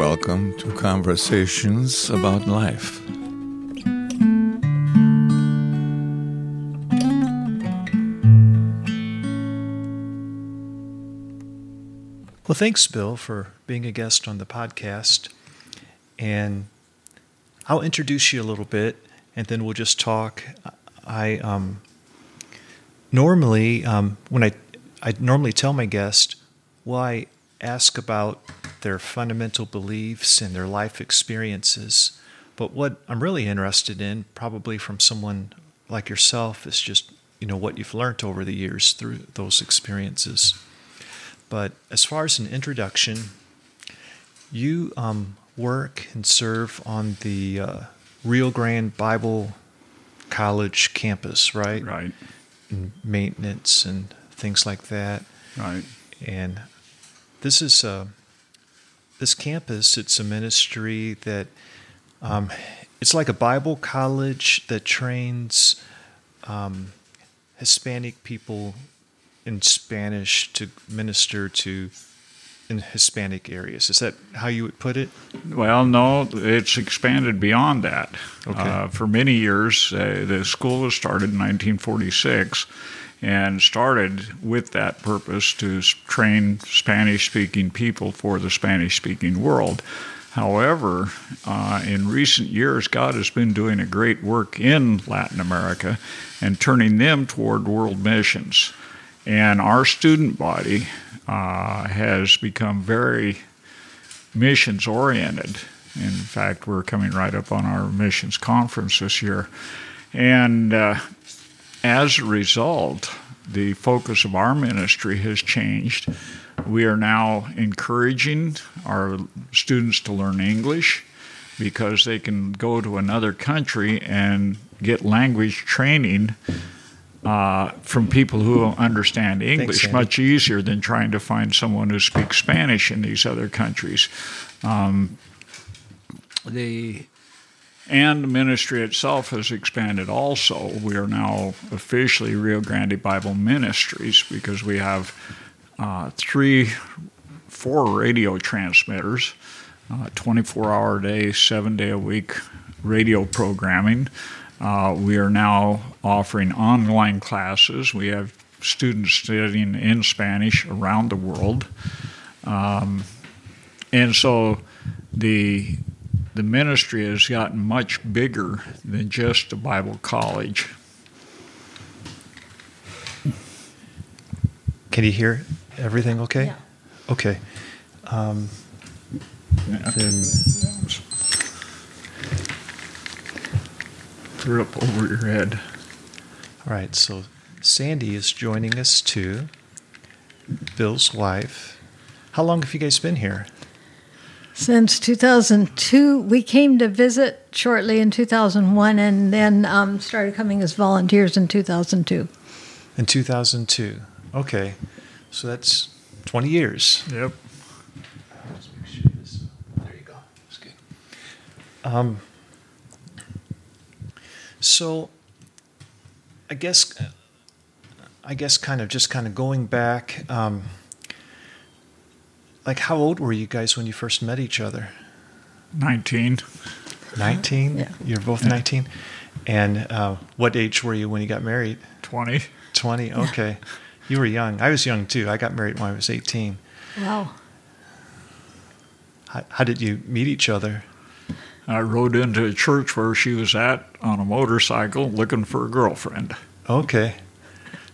welcome to Conversations About Life. Well, thanks, Bill, for being a guest on the podcast. And I'll introduce you a little bit, and then we'll just talk. I um, normally, um, when I, I normally tell my guest, well, I ask about their fundamental beliefs and their life experiences. But what I'm really interested in, probably from someone like yourself, is just you know what you've learned over the years through those experiences. But as far as an introduction, you um, work and serve on the uh, Rio Grande Bible College campus, right? Right. And maintenance and things like that. Right. And this is a, this campus. It's a ministry that um, it's like a Bible college that trains um, Hispanic people in Spanish to minister to in Hispanic areas. Is that how you would put it? Well, no, it's expanded beyond that. Okay. Uh, for many years, uh, the school was started in 1946 and started with that purpose to train Spanish speaking people for the Spanish speaking world. However, uh, in recent years, God has been doing a great work in Latin America and turning them toward world missions. And our student body uh, has become very missions oriented. In fact, we're coming right up on our missions conference this year. And uh, as a result, the focus of our ministry has changed. We are now encouraging our students to learn English because they can go to another country and get language training uh, from people who understand English Andy. much easier than trying to find someone who speaks Spanish in these other countries. Um, the and the ministry itself has expanded also. We are now officially Rio Grande Bible Ministries because we have uh, three, four radio transmitters, uh, 24 hour a day, seven day a week radio programming. Uh, we are now offering online classes. We have students studying in Spanish around the world. Um, and so the the ministry has gotten much bigger than just a Bible college. Can you hear everything okay? Yeah. Okay. Um, then, Threw up over your head. all right, so Sandi is joining us too, Bill's wife. How long have you guys been here? Since 2002, we came to visit shortly in 2001 and then um, started coming as volunteers in 2002. In 2002. Okay, so that's 20 years. Yep. There you go. That's good. Um, so, I guess, I guess, kind of just kind of going back. Um, like, how old were you guys when you first met each other? 19. 19? Yeah. You're both 19? And uh, what age were you when you got married? 20. 20? Okay. You were young. I was young too. I got married when I was 18. Wow. How, how did you meet each other? I rode into a church where she was at on a motorcycle looking for a girlfriend. Okay.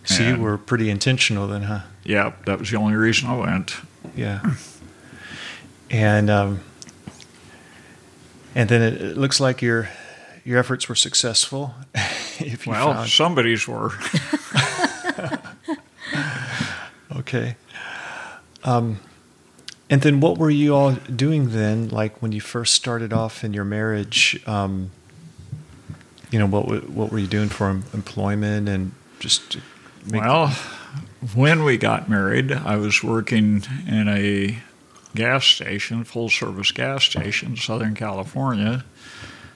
So you And- were pretty intentional then, huh? Yep, that was the only reason I went. Yeah. And um, and then it, it looks like your your efforts were successful. if you Well, found, somebody's were. okay. Um, and then what were you all doing then? Like when you first started off in your marriage, um, you know, what what were you doing for employment and just make, Well, when we got married, I was working in a gas station, full service gas station, in Southern California.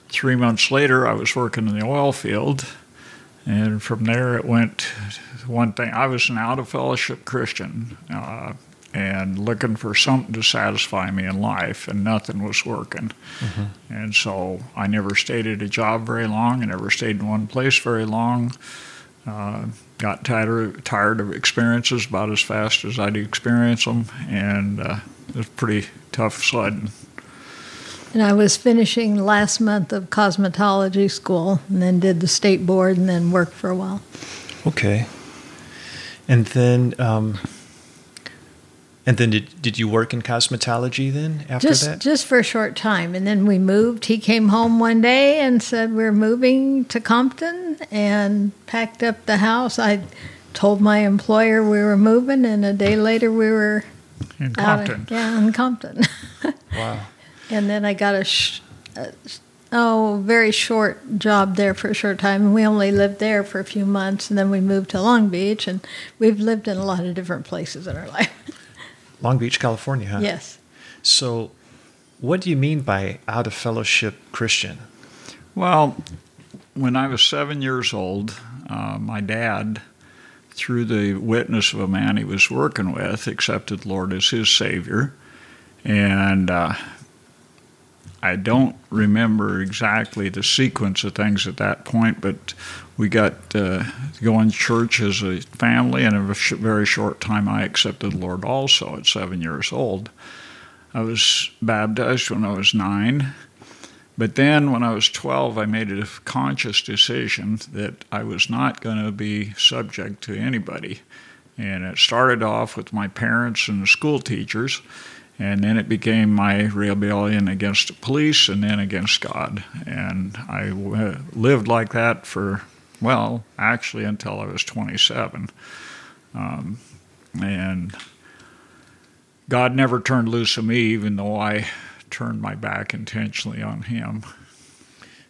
Three months later, I was working in the oil field. And from there, it went one thing. I was an out of fellowship Christian. Uh, and looking for something to satisfy me in life, and nothing was working. And so I never stayed at a job very long. I never stayed in one place very long. Uh, got tired tired of experiences about as fast as I'd experience them, and uh, it was pretty tough sledding. And I was finishing last month of cosmetology school and then did the state board and then worked for a while. Okay. And then, um, and then did, did you work in cosmetology then after just that? just for a short time. And then we moved. He came home one day and said we're moving to compton and packed up the house. I told my employer we were moving and a day later we were In out of- Compton, yeah in compton. Wow. and then i got a, sh- a oh very short job there for a short time. And we only lived there for a few months and then we moved to long beach and we've lived in a lot of different places in our life Long Beach, California, huh? yes So, what do you mean by out of fellowship Christian? Well, when I was seven years old, uh, my dad, through the witness of a man he was working with, accepted Lord as his Savior. And uh, I don't remember exactly the sequence of things at that point, but we got uh, going to church as a family, and in a very short time, I accepted the Lord also at seven years old. I was baptized when I was nine. But then when I was 12, I made a conscious decision that I was not going to be subject to anybody. And it started off with my parents and the school teachers, and then it became my rebellion against the police and then against God. And I uh, lived like that for, well, actually until I was 27. Um, and God never turned loose of me, even though I turned my back intentionally on Him.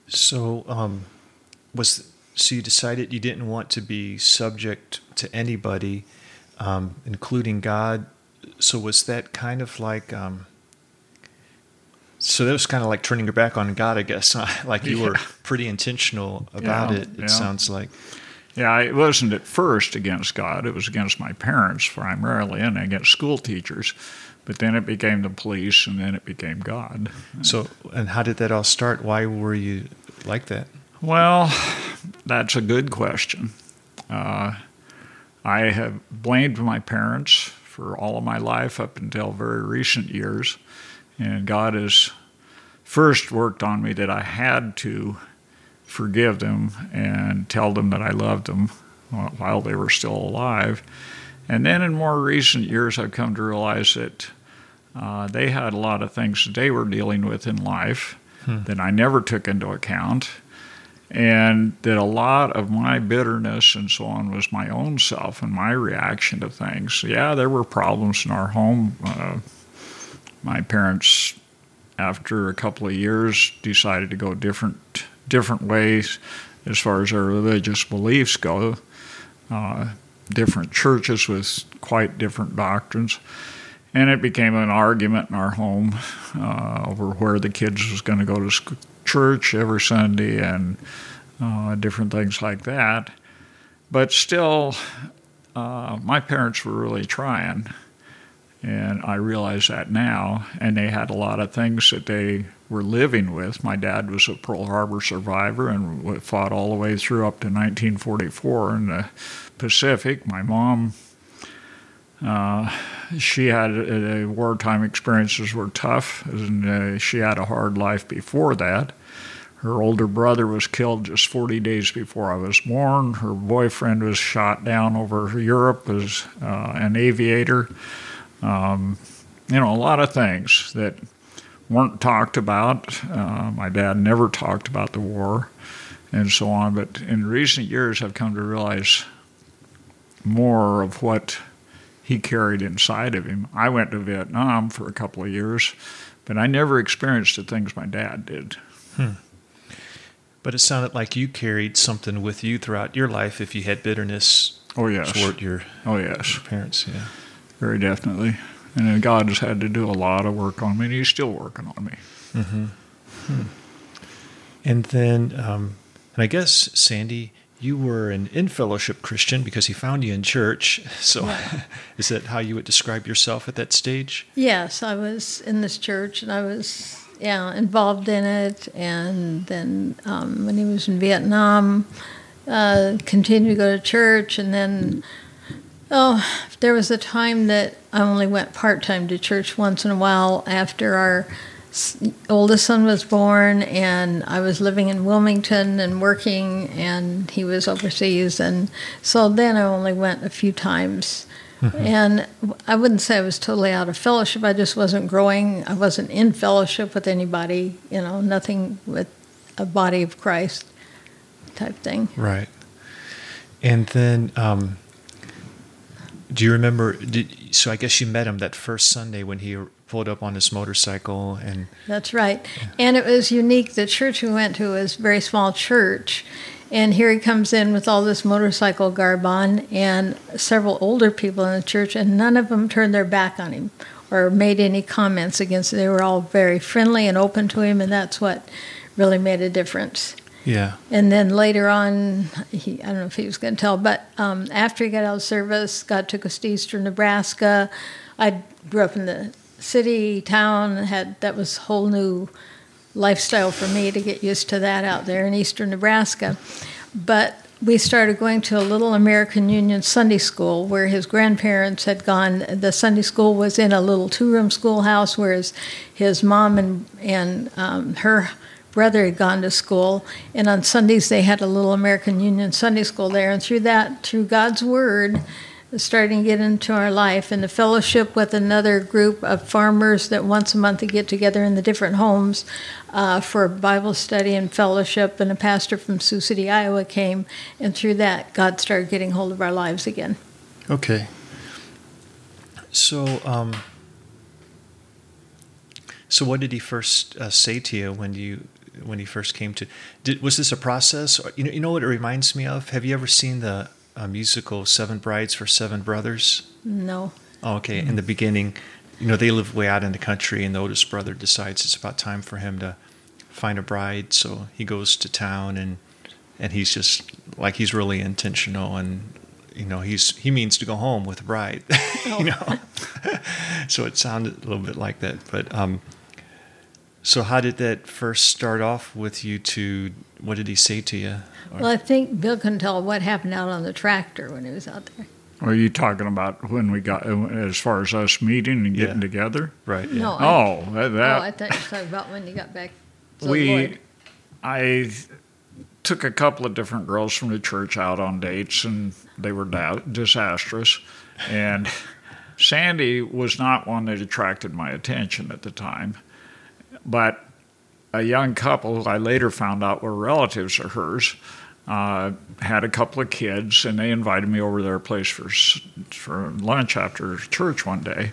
So, um, was so you decided you didn't want to be subject to anybody, um, including God. So was that kind of like, um, so that was kind of like turning your back on God, I guess. like you were pretty intentional about Yeah, it. It yeah. sounds like. Yeah, it wasn't at first against God. It was against my parents primarily and against school teachers. But then it became the police and then it became God. So, and how did that all start? Why were you like that? Well, that's a good question. Uh, I have blamed my parents for all of my life up until very recent years. And God has first worked on me that I had to forgive them and tell them that I loved them while they were still alive. And then in more recent years, I've come to realize that uh, they had a lot of things that they were dealing with in life that I never took into account. And that a lot of my bitterness and so on was my own self and my reaction to things. Yeah, there were problems in our home. Uh, my parents, after a couple of years, decided to go different different ways as far as their religious beliefs go. Uh, different churches with quite different doctrines. And it became an argument in our home uh, over where the kids was going to go to church every Sunday and uh, different things like that. But still, uh, my parents were really trying, and I realize that now. And they had a lot of things that they were living with. My dad was a Pearl Harbor survivor and fought all the way through up to 1944 in the Pacific. My mom uh, she had uh, wartime experiences were tough, and uh, she had a hard life before that. Her older brother was killed just 40 days before I was born. Her boyfriend was shot down over Europe as uh, an aviator. Um, you know, a lot of things that weren't talked about. Uh, my dad never talked about the war and so on. But in recent years, I've come to realize more of what he carried inside of him. I went to Vietnam for a couple of years, but I never experienced the things my dad did. But it sounded like you carried something with you throughout your life if you had bitterness Oh, yes. toward your Oh, yes, Your parents. Yeah. very definitely. And then God has had to do a lot of work on me, and He's still working on me. Mm-hmm. Hmm. And then, um, and I guess Sandi, you were an in fellowship Christian because he found you in church. So, is that how you would describe yourself at that stage? Yes, I was in this church and I was yeah involved in it. And then um, when he was in Vietnam, uh, continued to go to church. And then oh, there was a time that I only went part time to church once in a while after our oldest son was born, and I was living in Wilmington and working, and he was overseas, and so then I only went a few times. Mm-hmm. And I wouldn't say I was totally out of fellowship. I just wasn't growing. I wasn't in fellowship with anybody. You know, nothing with a body of Christ type thing. Right. And then, um, do you remember? Did, so I guess you met him that first Sunday when he pulled up on his motorcycle and that's right yeah. and it was unique the church we went to was a very small church and here he comes in with all this motorcycle garb on and several older people in the church and none of them turned their back on him or made any comments against him they were all very friendly and open to him and that's what really made a difference yeah. And then later on, he, I don't know if he was going to tell, but um, after he got out of service, God took us to eastern Nebraska. I grew up in the city, town had that was whole new lifestyle for me to get used to that out there in eastern Nebraska. But we started going to a little American Union Sunday school where his grandparents had gone. The Sunday school was in a little two-room schoolhouse, whereas his mom and and um, her brother had gone to school. And on Sundays they had a little American Union Sunday school there. And through that, through God's word, starting to get into our life and the fellowship with another group of farmers that once a month they get together in the different homes uh, for Bible study and fellowship. And a pastor from Sioux City, Iowa came, and through that, God started getting hold of our lives again. Okay. So, um, so what did he first uh, say to you when you when he first came to? Did, was this a process? You know, you know what it reminds me of. Have you ever seen the a musical Seven Brides for Seven Brothers? No. Oh, okay. Mm-hmm. In the beginning, you know, they live way out in the country, and the oldest brother decides it's about time for him to find a bride. So he goes to town, and and he's just like he's really intentional, and you know, he's he means to go home with a bride. Oh. you know, so it sounded a little bit like that. But um, so how did that first start off with you? To what did he say to you? Well, I think Bill can tell what happened out on the tractor when he was out there. Are you talking about when we got, uh, as far as us meeting and getting yeah. together? Right. Yeah. No. Oh, I, that. Oh, I thought you were talking about when you got back. we, I took a couple of different girls from the church out on dates, and they were disastrous. And Sandi was not one that attracted my attention at the time, but a young couple who I later found out were relatives of hers uh, had a couple of kids, and they invited me over to their place for for lunch after church one day,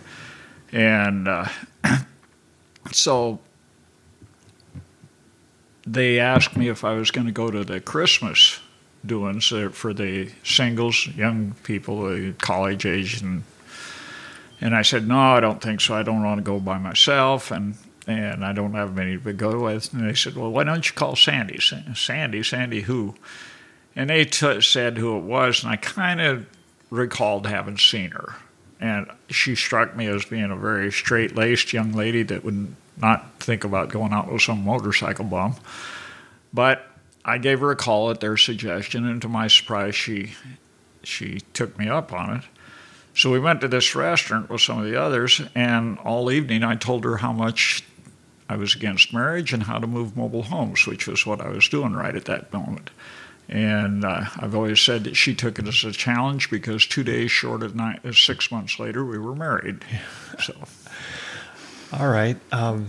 and uh, so they asked me if I was going to go to the Christmas doings for the singles, young people, college age, and and I said no, I don't think so. I don't want to go by myself, and and I don't have many to go with. And they said, well, why don't you call Sandi? Sandi, Sandi who? And they t- said who it was, and I kind of recalled having seen her. And she struck me as being a very straight laced young lady that would not think about going out with some motorcycle bum. But I gave her a call at their suggestion, and to my surprise, she she took me up on it. So we went to this restaurant with some of the others, and all evening I told her how much I was against marriage and how to move mobile homes, which was what I was doing right at that moment. And uh, I've always said that she took it as a challenge because two days short of nine, uh, six months later, we were married. So, all right. Um,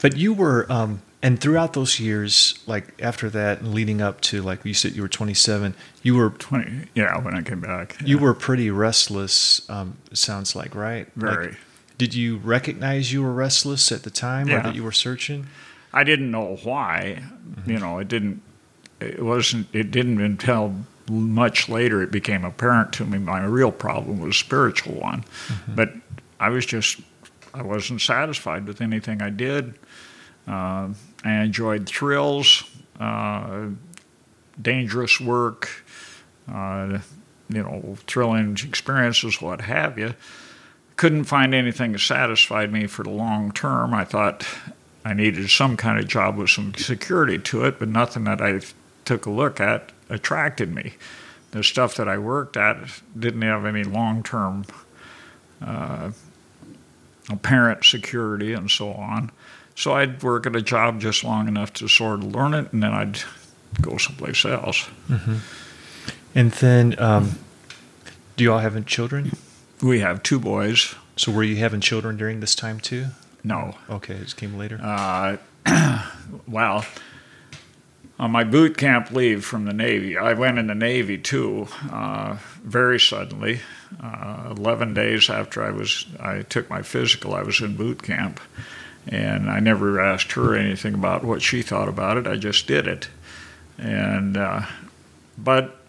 but you were, um, and throughout those years, like after that, and leading up to like you said, you were 27. You were 20. Yeah, when I came back, yeah. you were pretty restless. Um, sounds like right. Very. Like, did you recognize you were restless at the time, yeah. or that you were searching? I didn't know why. Mm-hmm. You know, it didn't. It wasn't. It didn't until much later it became apparent to me my real problem was a spiritual one. Mm-hmm. But I was just. I wasn't satisfied with anything I did. Uh, I enjoyed thrills. Uh, dangerous work, uh, you know, thrilling experiences, what have you. Couldn't find anything that satisfied me for the long term. I thought I needed some kind of job with some security to it, but nothing that I took a look at attracted me. The stuff that I worked at didn't have any long term uh, apparent security and so on. So I'd work at a job just long enough to sort of learn it, and then I'd go someplace else. And then, um, do you all have children? We have two boys. So were you having children during this time too? No. Okay, it came later. Uh, well, on my boot camp leave from the Navy, I went in the Navy too, uh, very suddenly. Uh, Eleven days after I was, I took my physical. I was in boot camp, and I never asked her anything about what she thought about it. I just did it, and uh, but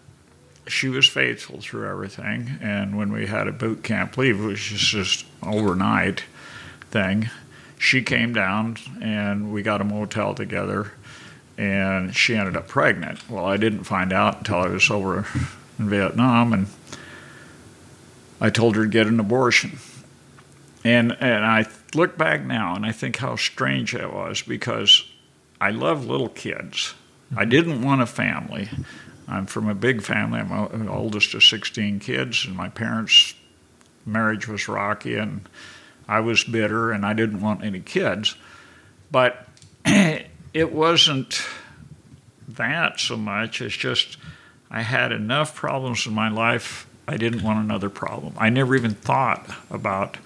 she was faithful through everything. And when we had a boot camp leave, it was just just overnight thing. She came down, and we got a motel together and she ended up pregnant. Well, I didn't find out until I was over in Vietnam, and I told her to get an abortion. And and I look back now, and I think how strange that was because I love little kids. I didn't want a family. I'm from a big family. I'm the oldest of 16 kids, and my parents' marriage was rocky, and I was bitter, and I didn't want any kids. But it wasn't that so much. It's just I had enough problems in my life. I didn't want another problem. I never even thought about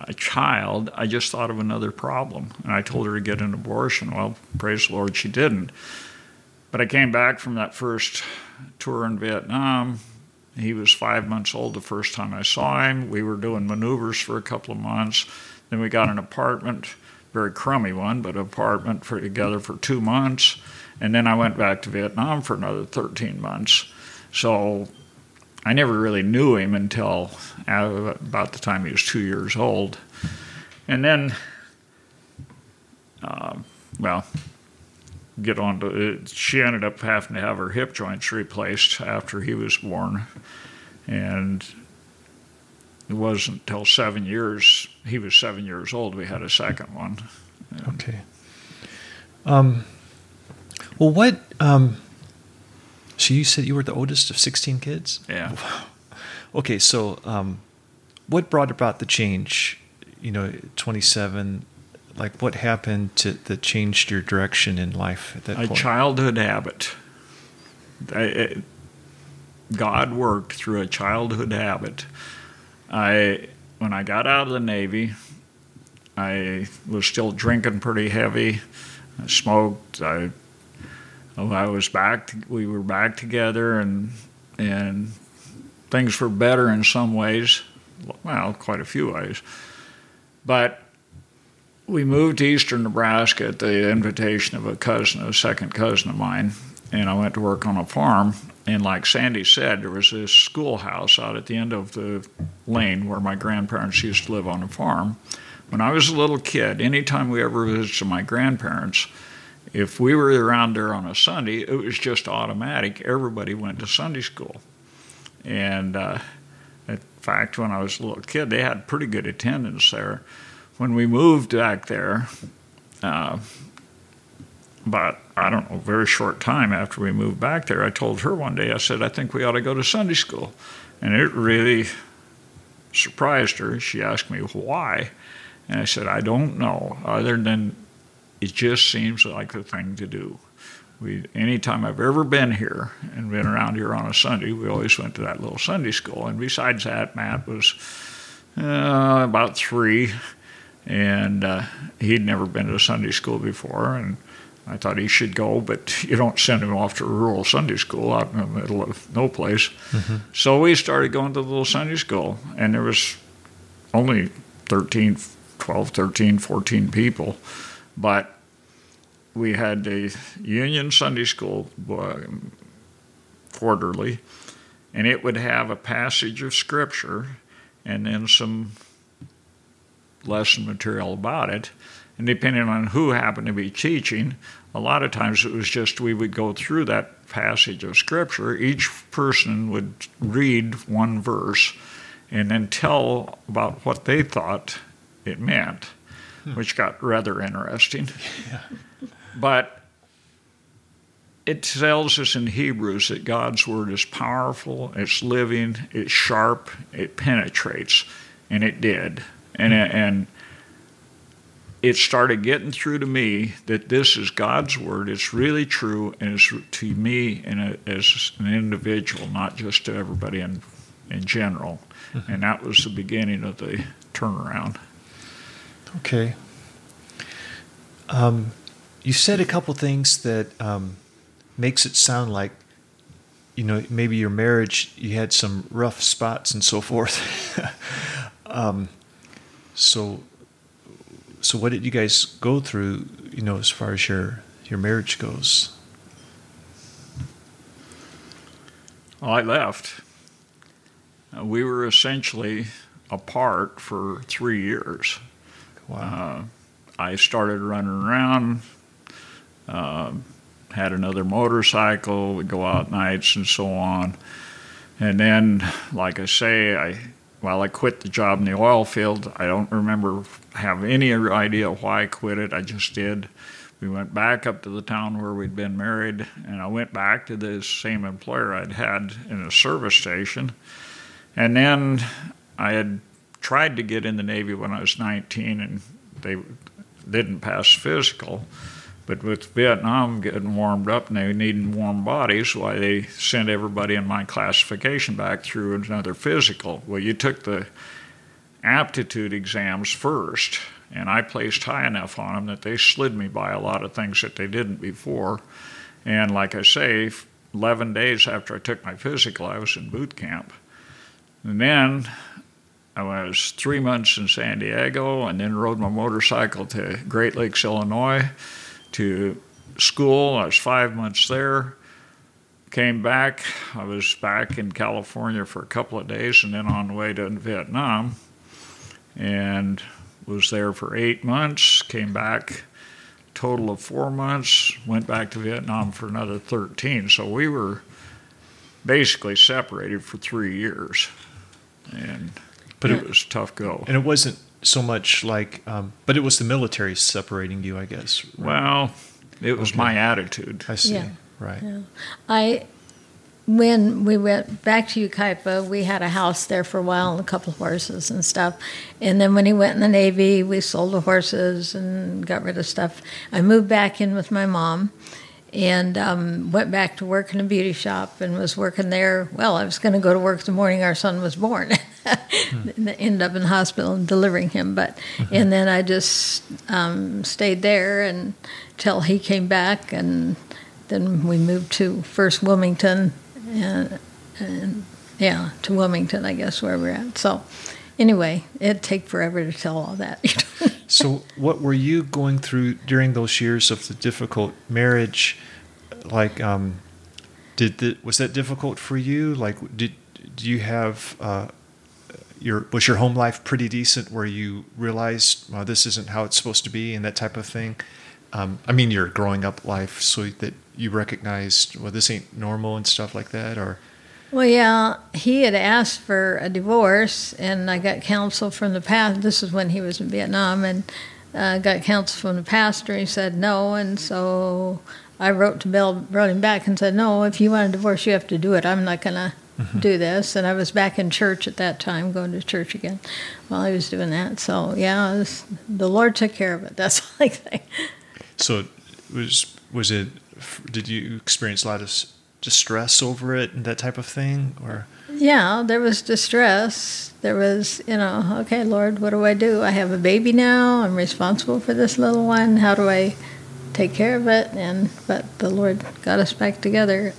a child. I just thought of another problem. And I told her to get an abortion. Well, praise the Lord, she didn't. But I came back from that first tour in Vietnam. He was five months old the first time I saw him. We were doing maneuvers for a couple of months. Then we got an apartment very crummy one, but an apartment for together for two months, and then I went back to Vietnam for another 13 months. So I never really knew him until about the time he was two years old, and then, uh, well, get on to it. She ended up having to have her hip joints replaced after he was born, and it wasn't until seven years he was seven years old we had a second one. Okay. Um, well what um, so you said you were the oldest of 16 kids? Yeah. Okay so um, what brought about the change you know 27 like what happened to that changed your direction in life at that a point childhood habit I, it, god worked through a childhood habit I when I got out of the Navy, I was still drinking pretty heavy. I smoked. I oh, I was back. we were back together, and and things were better in some ways. Well, quite a few ways. But we moved to eastern Nebraska at the invitation of a cousin, a second cousin of mine, and I went to work on a farm. And like Sandi said, there was this schoolhouse out at the end of the lane where my grandparents used to live on a farm. When I was a little kid, anytime we ever visited my grandparents, if we were around there on a Sunday, it was just automatic. Everybody went to Sunday school. And uh, in fact, when I was a little kid, they had pretty good attendance there. When we moved back there, uh, about I don't know, very short time after we moved back there, I told her one day, I said, I think we ought to go to Sunday school. And it really surprised her. She asked me why. And I said, I don't know, other than it just seems like the thing to do. We, anytime I've ever been here and been around here on a Sunday, we always went to that little Sunday school. And besides that, Matt was uh, about three, and uh, he'd never been to Sunday school before. And I thought he should go, but you don't send him off to a rural Sunday school out in the middle of no place. Mm-hmm. So we started going to the little Sunday school, and there was only 13, 12, 13, 14 people. But we had a Union Sunday school uh, quarterly, and it would have a passage of Scripture and then some lesson material about it. And depending on who happened to be teaching, a lot of times it was just we would go through that passage of scripture. Each person would read one verse and then tell about what they thought it meant, hmm. which got rather interesting. Yeah. But it tells us in Hebrews that God's word is powerful, it's living, it's sharp, it penetrates, and it did. And, and it started getting through to me that this is God's word. It's really true, and it's to me and as an individual, not just to everybody in, in general. Mm-hmm. And that was the beginning of the turnaround. Okay. Um, you said a couple things that um, makes it sound like you know maybe your marriage you had some rough spots and so forth um, so so what did you guys go through you know as far as your your marriage goes? Well i left. Uh, we were essentially apart for three years. Wow. Uh, i started running around uh, had another motorcycle, would go out nights and so on. And then, like I say, I while I quit the job in the oil field, I don't remember have any idea why I quit it. I just did. We went back up to the town where we'd been married, and I went back to the same employer I'd had in a service station. And then I had tried to get in the Navy when I was 19, and they didn't pass physical. But with Vietnam getting warmed up and they needing warm bodies, why they sent everybody in my classification back through another physical. Well, you took the aptitude exams first, and I placed high enough on them that they slid me by a lot of things that they didn't before. And like I say, 11 days after I took my physical, I was in boot camp. And then I was three months in San Diego and then rode my motorcycle to Great Lakes, Illinois to school. I was five months there. Came back. I was back in California for a couple of days and then on the way to Vietnam. And was there for eight months. Came back, total of four months. Went back to Vietnam for another 13. So we were basically separated for three years. And but it, it was tough go. And it wasn't so much like, um, but it was the military separating you, I guess. Right? Well, it was okay. my attitude. I see. Yeah. Right. Yeah. I when we went back to Yucaipa, we had a house there for a while and a couple of horses and stuff. And then when he went in the Navy, we sold the horses and got rid of stuff. I moved back in with my mom and um, went back to work in a beauty shop and was working there. Well, I was going to go to work the morning our son was born. hmm. Ended up in the hospital and delivering him, but mm-hmm. and then I just um, stayed there until he came back, and then we moved to first Wilmington, and, and yeah, to Wilmington, I guess where we're at. So anyway, it'd take forever to tell all that. so, what were you going through during those years of the difficult marriage? Like, um, did the, was that difficult for you? Like, did do you have uh, your was your home life pretty decent, where you realized well, this isn't how it's supposed to be, and that type of thing? Um, I mean, your growing up life, so that you recognized well, this ain't normal and stuff like that, or well, yeah, he had asked for a divorce, and I got counsel from the past. This is when he was in Vietnam, and uh, got counsel from the pastor. He said no, and so I wrote to Bill, wrote him back, and said, "No, if you want a divorce, you have to do it. I'm not gonna mm-hmm. do this." And I was back in church at that time, going to church again, while I was doing that. So yeah, was, the Lord took care of it. That's all I think. So, was was it? Did you experience a lot of distress over it and that type of thing or yeah there was distress there was you know okay lord what do i do i have a baby now i'm responsible for this little one how do i take care of it and but the lord got us back together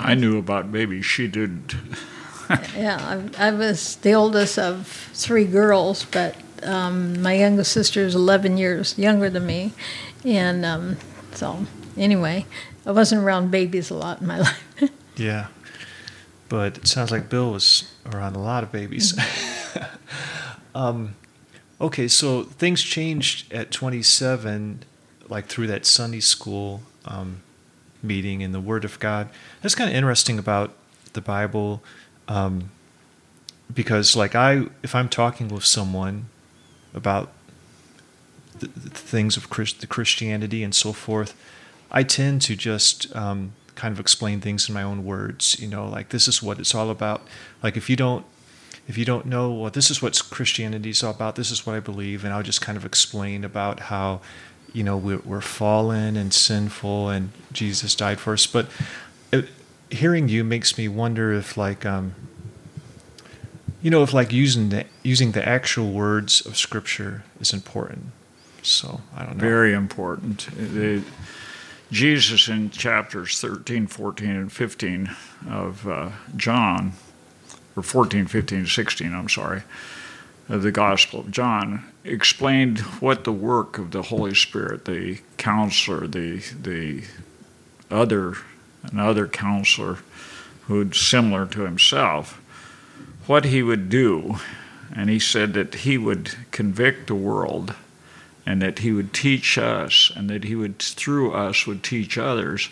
i knew about babies she didn't yeah I, I, was the oldest of three girls but um, my youngest sister is 11 years younger than me and um, so anyway I wasn't around babies a lot in my life. yeah, but it sounds like Bill was around a lot of babies. Mm-hmm. um, Okay, so things changed at 27, like through that Sunday school um, meeting and the Word of God. That's kind of interesting about the Bible, um, because like I, if I'm talking with someone about the, the things of Christ, the Christianity and so forth, I tend to just um, kind of explain things in my own words. You know, like this is what it's all about. Like if you don't if you don't know, well, this is what Christianity is all about. This is what I believe, and I'll just kind of explain about how, you know, we're, we're fallen and sinful, and Jesus died for us. But it, hearing you makes me wonder if, like, um, you know, if like using the using the actual words of Scripture is important. So I don't know. Very important. Jesus in chapters 13, 14, and 15 of uh, John or 14, 15, 16, I'm sorry, of the Gospel of John, explained what the work of the Holy Spirit, the counselor, the, the other, another counselor who's similar to himself, what he would do. And he said that he would convict the world and that he would teach us and that he would, through us, would teach others.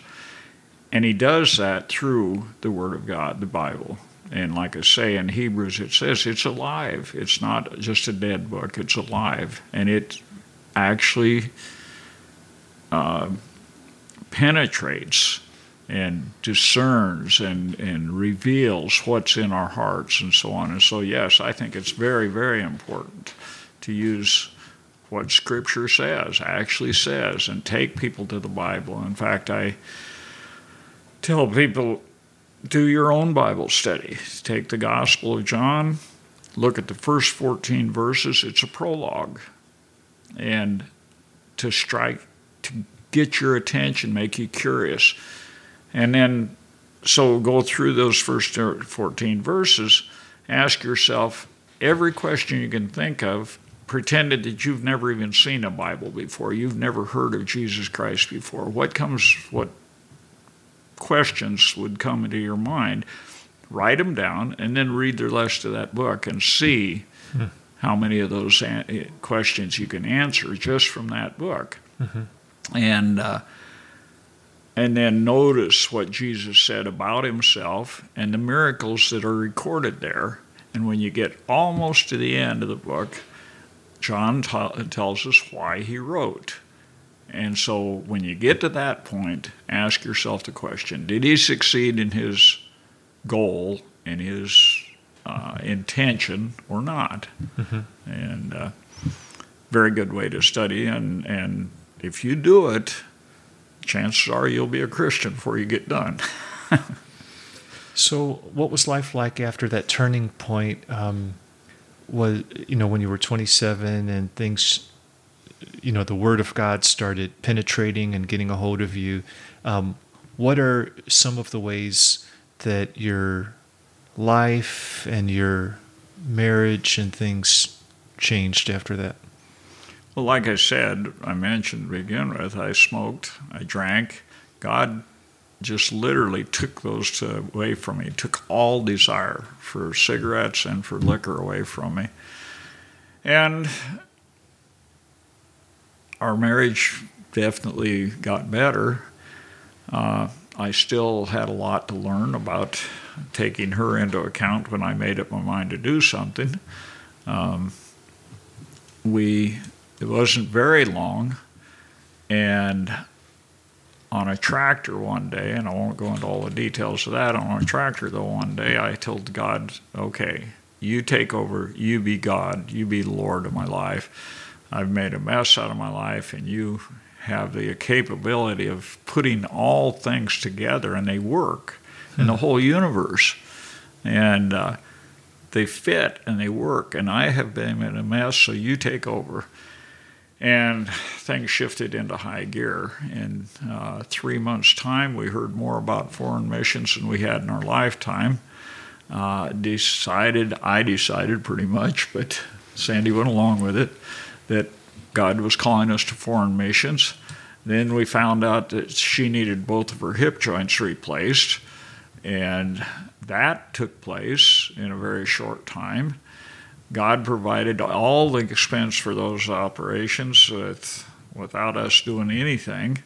And he does that through the Word of God, the Bible. And like I say in Hebrews, it says it's alive. It's not just a dead book, it's alive. And it actually uh, penetrates and discerns and, and reveals what's in our hearts and so on. And so, yes, I think it's very, very important to use what Scripture says, actually says, and take people to the Bible. In fact, I tell people do your own Bible study. Take the Gospel of John, look at the first 14 verses, it's a prologue. And to strike, to get your attention, make you curious. And then, so go through those first 14 verses, ask yourself every question you can think of, pretended that you've never even seen a Bible before, you've never heard of Jesus Christ before. What comes, what questions would come into your mind, write them down, and then read the rest of that book and see hmm. how many of those a- questions you can answer just from that book. Mm-hmm. And uh, and then notice what Jesus said about himself and the miracles that are recorded there. And when you get almost to the end of the book, John t- tells us why he wrote. And so when you get to that point, ask yourself the question Did he succeed in his goal, in his uh, intention, or not? Mm-hmm. And uh, very good way to study. And, and if you do it, chances are you'll be a Christian before you get done. so, what was life like after that turning point? Um, was you know when you were 27 and things you know the word of God started penetrating and getting a hold of you. Um, what are some of the ways that your life and your marriage and things changed after that? Well, like I said, I mentioned to begin with, I smoked, I drank. God just literally took those away from me, took all desire for cigarettes and for liquor away from me. And our marriage definitely got better. Uh, I still had a lot to learn about taking her into account when I made up my mind to do something. Um, we it wasn't very long, and on a tractor one day, and I won't go into all the details of that. On a tractor though, one day I told God, "Okay, you take over. You be God. You be the Lord of my life." I've made a mess out of my life, and you have the capability of putting all things together, and they work in the hmm. whole universe. And uh, they fit and they work. And I have been in a mess, so you take over. And things shifted into high gear. In uh, three months' time, we heard more about foreign missions than we had in our lifetime. Uh, decided, I decided pretty much, but Sandi went along with it that God was calling us to foreign missions. Then we found out that she needed both of her hip joints replaced, and that took place in a very short time. God provided all the expense for those operations with, without us doing anything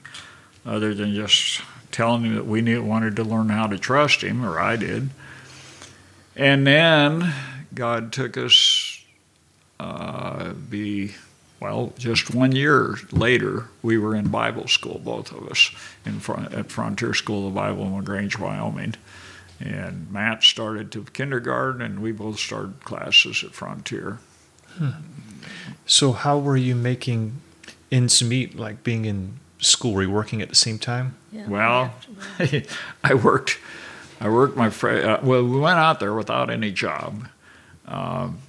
other than just telling him that we wanted to learn how to trust him, or I did. And then God took us uh, well, just one year later, we were in Bible school, both of us, in front, at Frontier School of Bible in LaGrange, Wyoming. And Matt started to kindergarten, and we both started classes at Frontier. Hmm. So, how were you making ends meet, like being in school? Were you working at the same time? Yeah, well, I worked. I worked my fr- uh, well. We went out there without any job. Um,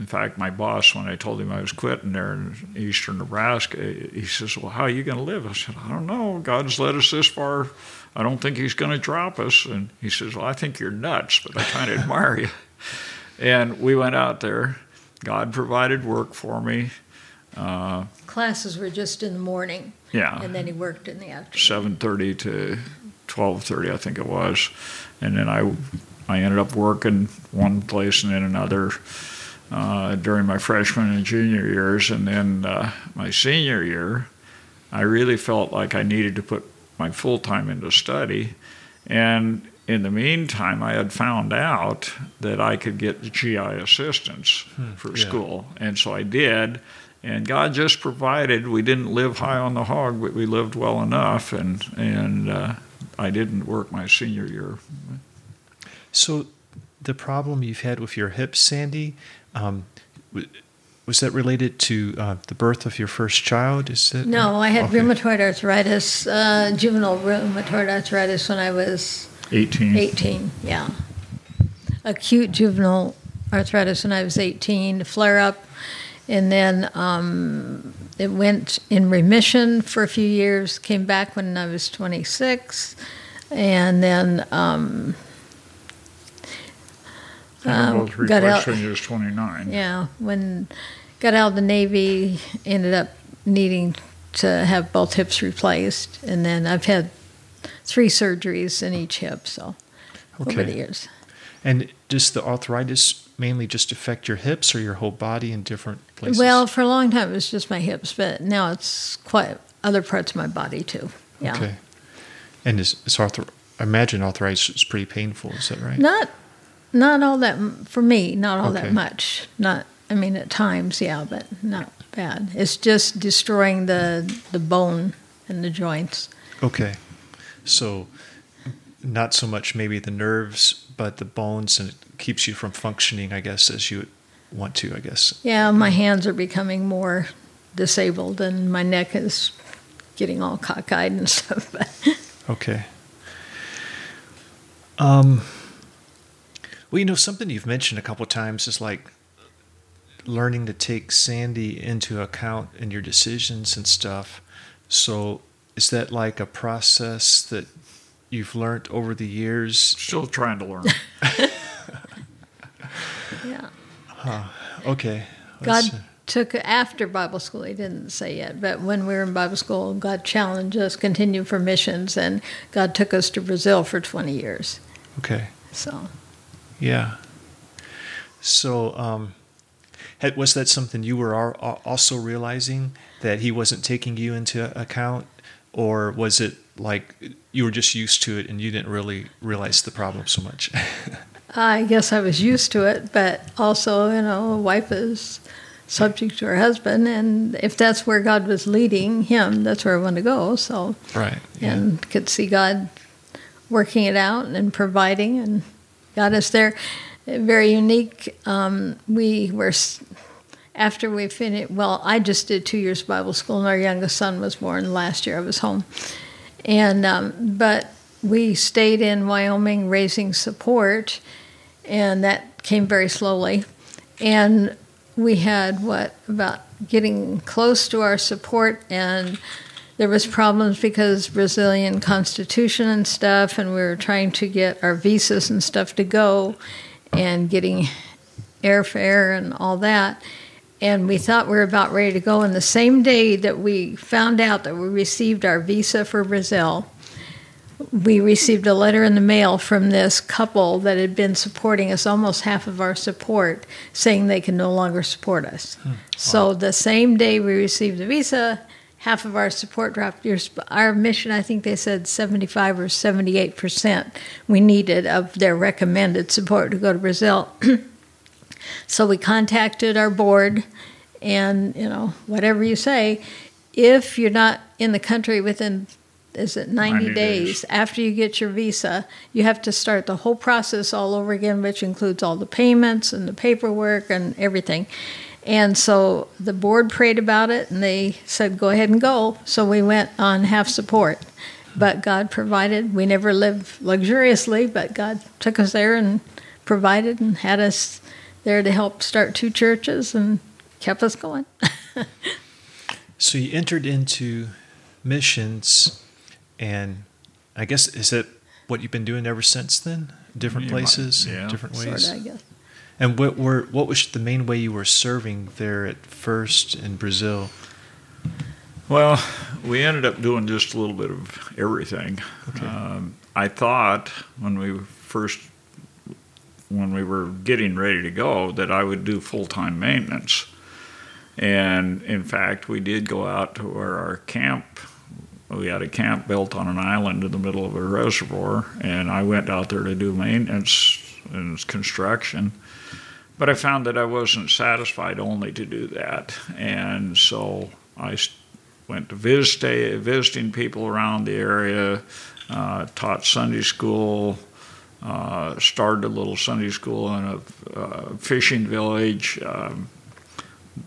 in fact, my boss, when I told him I was quitting there in eastern Nebraska, he says, Well, how are you going to live? I said, I don't know. God's led us this far. I don't think He's going to drop us. And he says, Well, I think you're nuts, but I kind of admire you. And we went out there. God provided work for me. Uh, Classes were just in the morning. Yeah. And then he worked in the afternoon. 7.30 to 12.30, I think it was. And then I, I ended up working one place and then another uh, during my freshman and junior years. And then uh, my senior year, I really felt like I needed to put my full time into study. And in the meantime, I had found out that I could get GI assistance hmm, for yeah. school. And so I did. And God just provided. We didn't live high on the hog, but we lived well enough. And, and uh, I didn't work my senior year. So the problem you've had with your hips, Sandi, um, was that related to uh, the birth of your first child? Is it? No, I had okay. rheumatoid arthritis, uh, juvenile rheumatoid arthritis when I was 18. 18, yeah. Acute juvenile arthritis when I was 18, flare up, and then um, it went in remission for a few years, came back when I was 26, and then. Um, um, got out, when you was 29. Yeah, when got out of the Navy, ended up needing to have both hips replaced, and then I've had three surgeries in each hip. So okay. over the years. And does the arthritis mainly just affect your hips or your whole body in different places? Well, for a long time it was just my hips, but now it's quite other parts of my body too. Yeah. Okay. And is, is arthro- I imagine arthritis is pretty painful. Is that right? Not not all that for me. Not all okay. that much. Not. I mean, at times, yeah, but not bad. It's just destroying the the bone and the joints. Okay, so not so much maybe the nerves, but the bones, and it keeps you from functioning, I guess, as you want to. I guess. Yeah, my hands are becoming more disabled, and my neck is getting all cockeyed and stuff. okay. Um. Well, you know, something you've mentioned a couple times is like learning to take Sandi into account in your decisions and stuff. So, is that like a process that you've learned over the years? Still trying to learn. yeah. Huh. Okay. God took after Bible school. He didn't say yet, but when we were in Bible school, God challenged us continue for missions, and God took us to Brazil for twenty years. Okay. So. Yeah. So, um, had, was that something you were also realizing that he wasn't taking you into account, or was it like you were just used to it and you didn't really realize the problem so much? I guess I was used to it, but also, you know, a wife is subject to her husband, and if that's where God was leading him, that's where I want to go. So, right, yeah. and could see God working it out and providing and got us there. Very unique. Um, we were after we finished. Well, I just did two years Bible school, and our youngest son was born last year. I was home, and um, but we stayed in Wyoming raising support, and that came very slowly. And we had what about getting close to our support and there was problems because Brazilian constitution and stuff, and we were trying to get our visas and stuff to go, and getting airfare and all that. And we thought we were about ready to go. And the same day that we found out that we received our visa for Brazil, we received a letter in the mail from this couple that had been supporting us almost half of our support, saying they can no longer support us. Hmm. So the same day we received the visa, half of our support dropped. Your Our mission, I think they said 75 or 78 percent we needed of their recommended support to go to Brazil. so we contacted our board, and you know whatever you say, if you're not in the country within is it 90, 90 days, days. after you get your visa, you have to start the whole process all over again, which includes all the payments and the paperwork and everything. And so the board prayed about it and they said, go ahead and go. So we went on half support. But God provided. We never lived luxuriously, but God took us there and provided and had us there to help start two churches and kept us going. So you entered into missions, and I guess is it what you've been doing ever since then? Different You might- places, yeah. different sort ways. of, I guess. And what were what was the main way you were serving there at first in Brazil? Well, we ended up doing just a little bit of everything. Okay. Um, I thought when we first, when we were getting ready to go, that I would do full time maintenance. And in fact, we did go out to where our camp, we had a camp built on an island in the middle of a reservoir, and I went out there to do maintenance and construction. But I found that I wasn't satisfied only to do that. And so I went to visit, visiting people around the area, uh, taught Sunday school, uh, started a little Sunday school in a uh, fishing village. Um,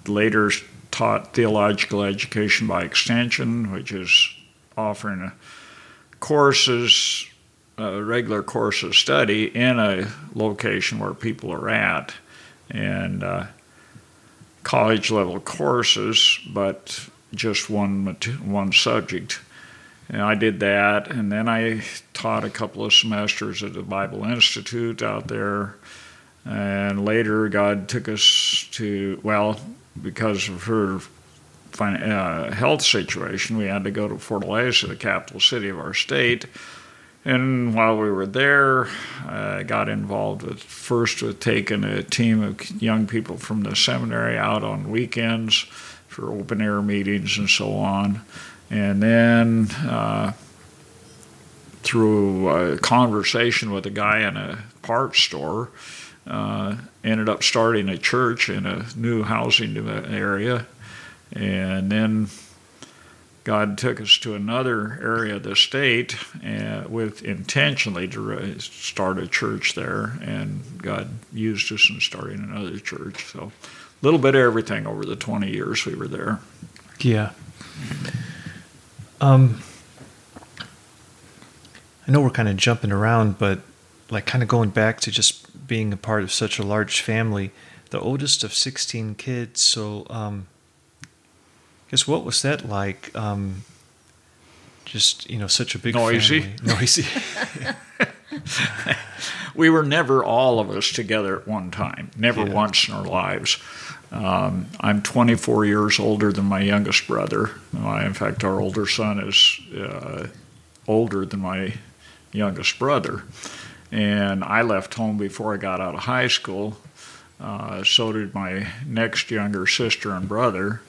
later taught theological education by extension, which is offering courses, a regular course of study in a location where people are at, and uh, college level courses, but just one one subject. And I did that, and then I taught a couple of semesters at the Bible Institute out there. And later, God took us to, well, because of her fin- uh, health situation, we had to go to Fortaleza, the capital city of our state. And while we were there, I got involved with first with taking a team of young people from the seminary out on weekends for open air meetings and so on. And then uh, through a conversation with a guy in a parts store, uh, ended up starting a church in a new housing area. And then God took us to another area of the state uh, with intentionally to start a church there, and God used us in starting another church. So, a little bit of everything over the 20 years we were there. Yeah. Um, I know we're kind of jumping around, but like kind of going back to just being a part of such a large family, the oldest of 16 kids. So, um, guess what was that like? Um, just, you know, such a big Noisy. family. Noisy. we were never all of us together at one time, never Yeah. once in our lives. Um, I'm 24 years older than my youngest brother. In fact, our older son is uh, older than my youngest brother. And I left home before I got out of high school. Uh, so did my next younger sister and brother.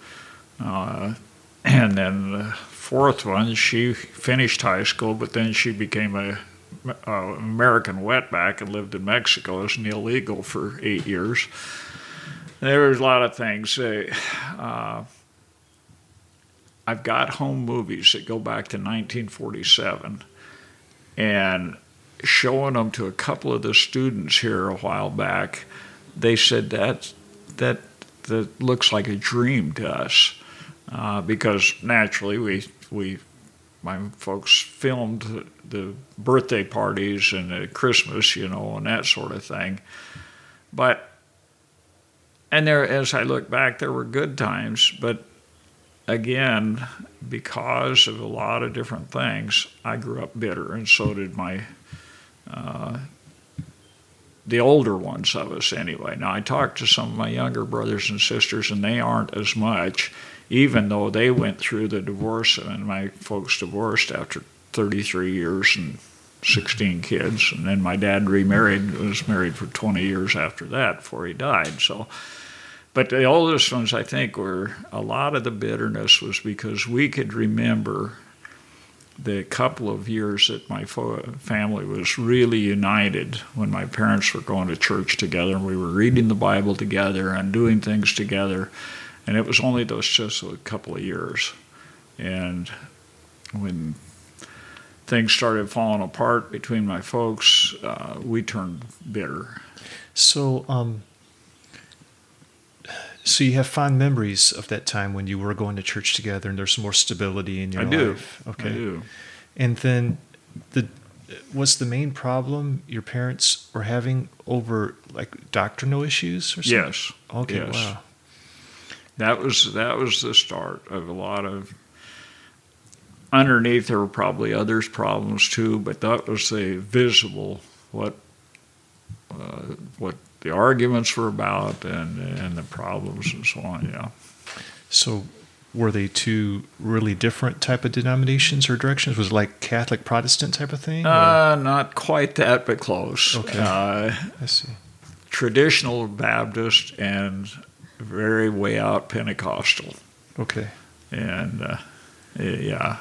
Uh, and then the fourth one, she finished high school, but then she became a uh, American wetback and lived in Mexico as an illegal for eight years. There was a lot of things. Uh, I've got home movies that go back to 1947, and showing them to a couple of the students here a while back, they said that that that looks like a dream to us uh, because naturally we we my folks filmed the birthday parties and the Christmas, you know, and that sort of thing. But and there, as I look back, there were good times, but again, because of a lot of different things, I grew up bitter, and so did my uh, the older ones of us anyway. Now I talked to some of my younger brothers and sisters, and they aren't as much, even though they went through the divorce, and my folks divorced after 33 years and 16 kids. And then my dad remarried, was married for 20 years after that before he died. So, but the oldest ones, I think, were a lot of the bitterness was because we could remember the couple of years that my family was really united when my parents were going to church together and we were reading the Bible together and doing things together. And it was only those just a couple of years. And when things started falling apart between my folks, uh, we turned bitter. So, um, so you have fond memories of that time when you were going to church together, and there's more stability in your I life. Do. Okay. I do. And then the was the main problem your parents were having over like doctrinal issues or something? Yes. Okay. Yes. Wow. That was that was the start of a lot of. Underneath, there were probably others' problems too, but that was the visible what uh, what the arguments were about and and the problems and so on. Yeah. So were they two really different type of denominations or directions? Was it like Catholic Protestant type of thing? Uh, not quite that, but close. Okay. Uh, I see. traditional Baptist and very way out Pentecostal. Okay. And uh, yeah.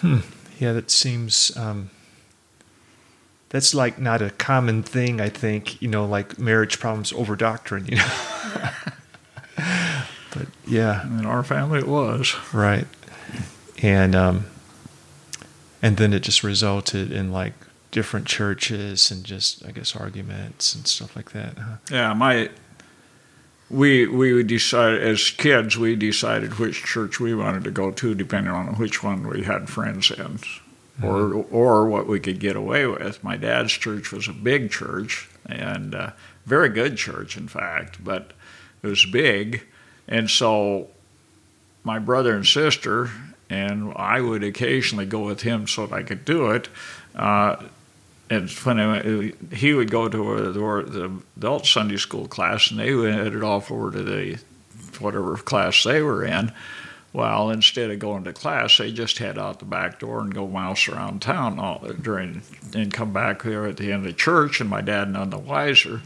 Hmm. Yeah, that seems. Um, that's like not a common thing. I think you know, like marriage problems over doctrine. You know. but yeah. In our family, it was right, and um, and then it just resulted in like different churches and just I guess arguments and stuff like that. Huh? Yeah, my we we decided as kids we decided which church we wanted to go to depending on which one we had friends in or Mm-hmm. or what we could get away with. My dad's church was a big church and uh, very good church, in fact, but it was big, and so my brother and sister and I would occasionally go with him so that I could do it. Uh, and when I, he would go to the, the adult Sunday school class, and they would headed off over to the whatever class they were in. Well, instead of going to class, they just head out the back door and go mouse around town all during, and come back there at the end of church. And my dad none the wiser.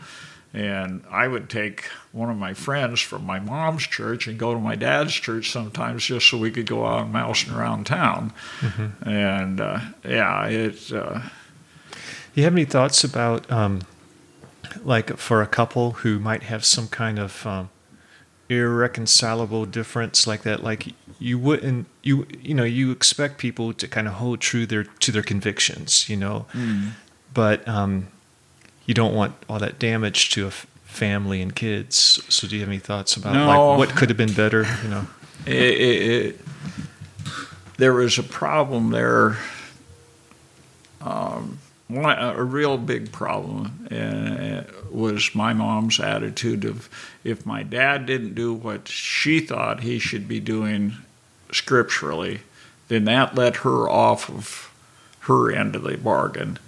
And I would take one of my friends from my mom's church and go to my dad's church sometimes just so we could go out mousing around town. Mm-hmm. And uh, yeah, it. Uh, you have any thoughts about, um, like, for a couple who might have some kind of um, irreconcilable difference like that? Like, you wouldn't, you you know, you expect people to kind of hold true their to their convictions, you know, mm. but um, you don't want all that damage to a f- family and kids. So, do you have any thoughts about no. like what could have been better? You know, it, it, it, there was a problem there. Um, one, a real big problem uh, was my mom's attitude of if my dad didn't do what she thought he should be doing scripturally, then that let her off of her end of the bargain.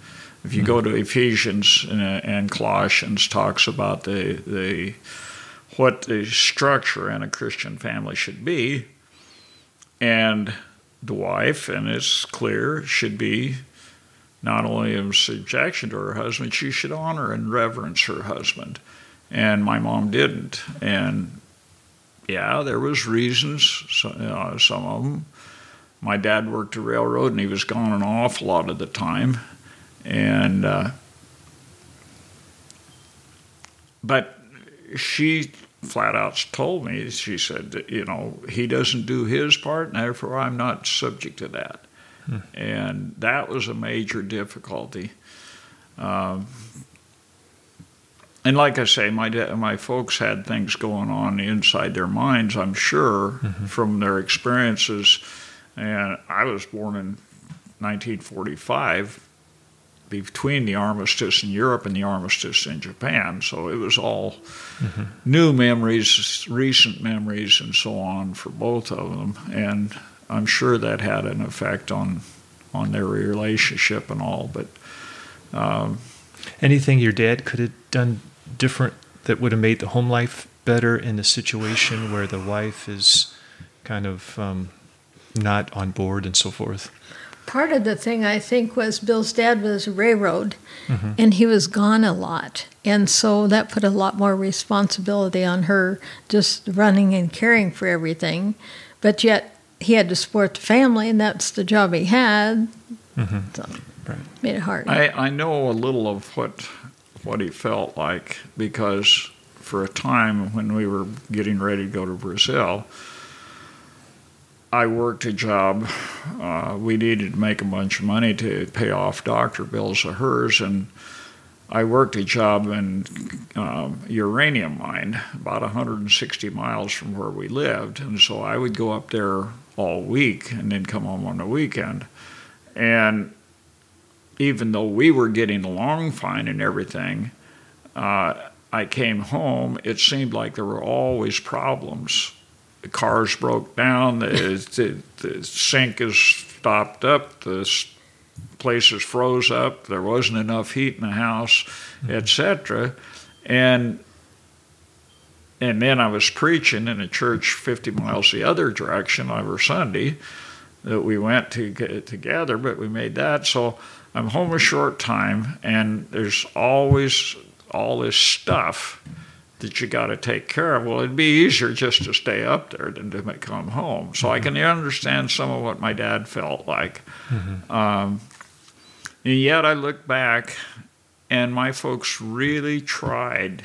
If you mm-hmm. go to Ephesians and, and Colossians, talks about the the what the structure in a Christian family should be, and the wife, and it's clear, should be not only in subjection to her husband, she should honor and reverence her husband. And my mom didn't. And yeah, there was reasons. Uh, some of them. My dad worked a railroad, and he was gone an awful lot of the time. And uh, but she flat out told me, she said, you know, he doesn't do his part, and therefore I'm not subject to that. Hmm. And that was a major difficulty. Um, and like I say, my my folks had things going on inside their minds. I'm sure mm-hmm. from their experiences. And I was born in 1945, between the armistice in Europe and the armistice in Japan. So it was all mm-hmm. new memories, recent memories, and so on for both of them. And I'm sure that had an effect on on their relationship and all. But um, anything your dad could have done different that would have made the home life better in a situation where the wife is kind of um, not on board and so forth. Part of the thing I think was Bill's dad was railroad, and he was gone a lot, and so that put a lot more responsibility on her, just running and caring for everything. But yet he had to support the family, and that's the job he had. So Right. made it hard. I, I know a little of what what he felt like because for a time when we were getting ready to go to Brazil, I worked a job. Uh, we needed to make a bunch of money to pay off doctor bills of hers, and I worked a job in um, uranium mine about 160 miles from where we lived, and so I would go up there all week and then come home on the weekend. And even though we were getting along fine and everything, uh, I came home. It seemed like there were always problems. The cars broke down. The, the, the sink is stopped up. The places froze up. There wasn't enough heat in the house, etc. And and then I was preaching in a church 50 miles the other direction every Sunday that we went to get together, but we made that. So I'm home a short time, and there's always all this stuff that you got to take care of. Well, it'd be easier just to stay up there than to come home. So I can understand some of what my dad felt like. Um, and yet I look back, and my folks really tried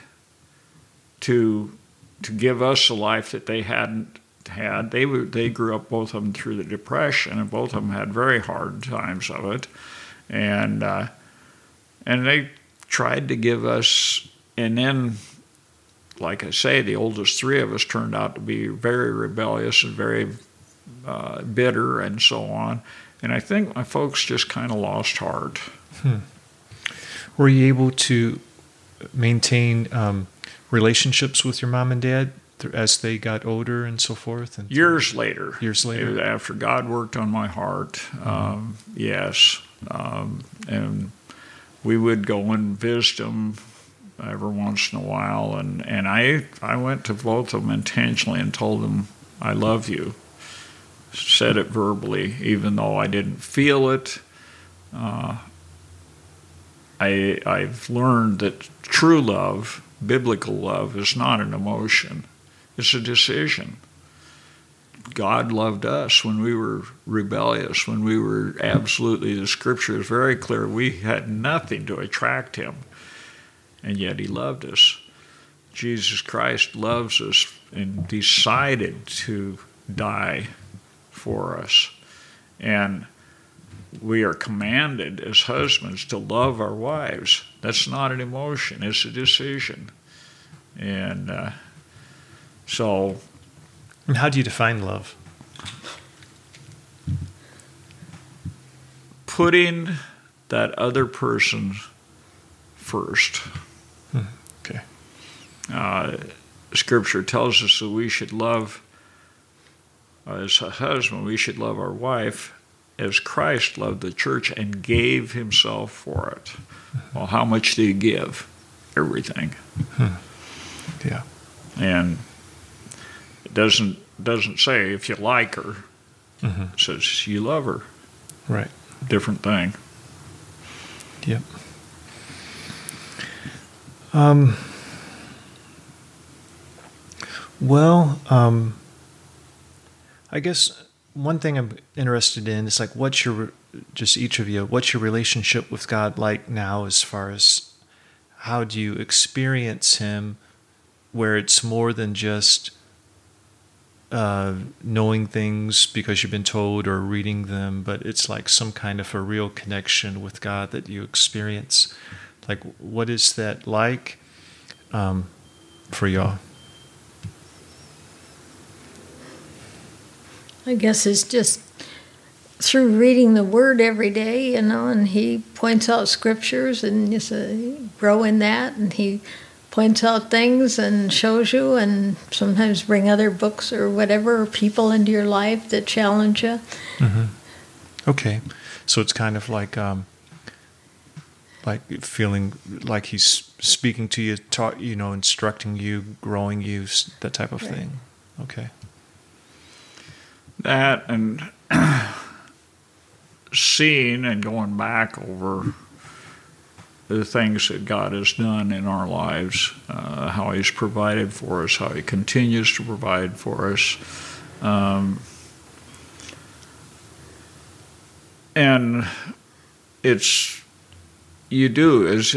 to to give us a life that they hadn't had. They were they grew up both of them through the depression, and both of them had very hard times of it, and uh, and they tried to give us. And then, like I say, the oldest three of us turned out to be very rebellious and very uh, bitter and so on. And I think my folks just kind of lost heart. Were you able to maintain um, relationships with your mom and dad as they got older and so forth? And Years later, Years later. after God worked on my heart, um, yes, um, and we would go and visit them every once in a while, and, and I I went to both of them intentionally and told them I love you, said it verbally, even though I didn't feel it. Uh, I I've learned that true love, biblical love, is not an emotion; it's a decision. God loved us when we were rebellious, when we were absolutely, the scripture is very clear, we had nothing to attract him, and yet he loved us. Jesus Christ loves us and decided to die for us. And we are commanded as husbands to love our wives. That's not an emotion, it's a decision. And uh, so And how do you define love? putting that other person first. Okay. Uh, scripture tells us that we should love, uh, as a husband, we should love our wife as Christ loved the church and gave himself for it. Well, how much do you give? Everything. Yeah. And it doesn't doesn't say if you like her. Mhm. It says you love her. Right. Different thing. Yep. Um, well, um, I guess one thing I'm interested in is like, what's your, just each of you, what's your relationship with God like now as far as how do you experience Him where it's more than just uh, knowing things because you've been told or reading them, but it's like some kind of a real connection with God that you experience. Like, what is that like um, for y'all? I guess it's just through reading the Word every day, you know, and he points out scriptures and you say, grow in that, and he points out things and shows you, and sometimes bring other books or whatever, or people into your life that challenge you. Okay, so it's kind of like um, like feeling like he's speaking to you, taught you know, instructing you, growing you, that type of Right. thing. Okay. That and seeing and going back over the things that God has done in our lives, uh, how He's provided for us, how He continues to provide for us. Um, and it's, you do, is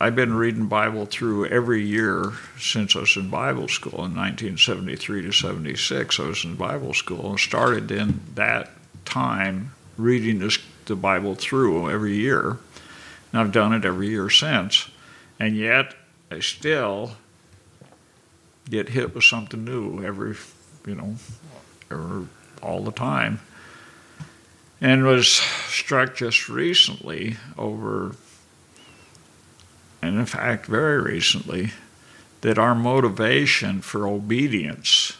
I've been reading Bible through every year since I was in Bible school in 1973 to 76. I was in Bible school and started in that time reading this, the Bible through every year. And I've done it every year since. And yet, I still get hit with something new every, you know, every, all the time. And was struck just recently over, and in fact, very recently, that our motivation for obedience